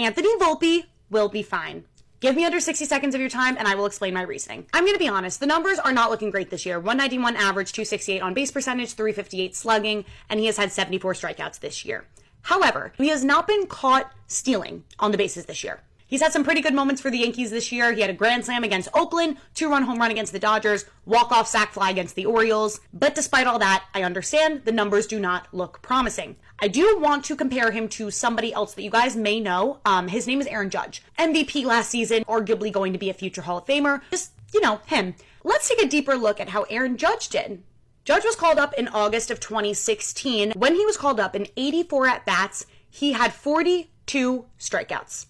Anthony Volpe will be fine. Give me under 60 seconds of your time and I will explain my reasoning. I'm going to be honest, the numbers are not looking great this year. 191 average, 268 on base percentage, 358 slugging, and he has had 74 strikeouts this year. However, he has not been caught stealing on the bases this year. He's had some pretty good moments for the Yankees this year. He had a grand slam against Oakland, two run home run against the Dodgers, walk off sac fly against the Orioles. But despite all that, I understand the numbers do not look promising. I do want to compare him to somebody else that you guys may know. Um, his name is Aaron Judge. MVP last season, arguably going to be a future Hall of Famer. Just, you know, him. Let's take a deeper look at how Aaron Judge did. Judge was called up in August of 2016. When he was called up in 84 at bats, he had 42 strikeouts.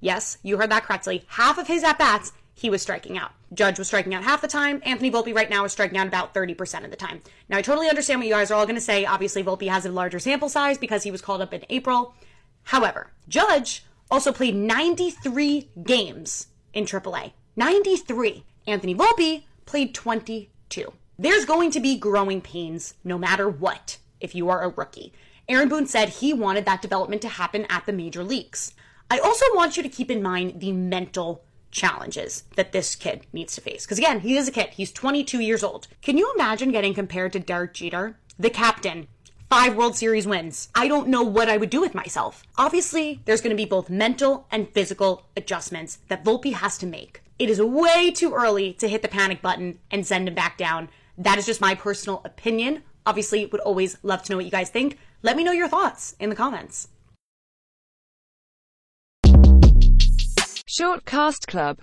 Yes, you heard that correctly. Half of his at bats, he was striking out. Judge was striking out half the time. Anthony Volpe right now is striking out about 30% of the time. Now, I totally understand what you guys are all going to say. Obviously, Volpe has a larger sample size because he was called up in April. However, Judge also played 93 games in AAA. 93. Anthony Volpe played 22. There's going to be growing pains no matter what if you are a rookie. Aaron Boone said he wanted that development to happen at the major leagues. I also want you to keep in mind the mental challenges that this kid needs to face. Because again, he is a kid. He's 22 years old. Can you imagine getting compared to Derek Jeter, the captain? Five World Series wins. I don't know what I would do with myself. Obviously, there's going to be both mental and physical adjustments that Volpe has to make. It is way too early to hit the panic button and send him back down. That is just my personal opinion. Obviously, would always love to know what you guys think. Let me know your thoughts in the comments. Short Cast Club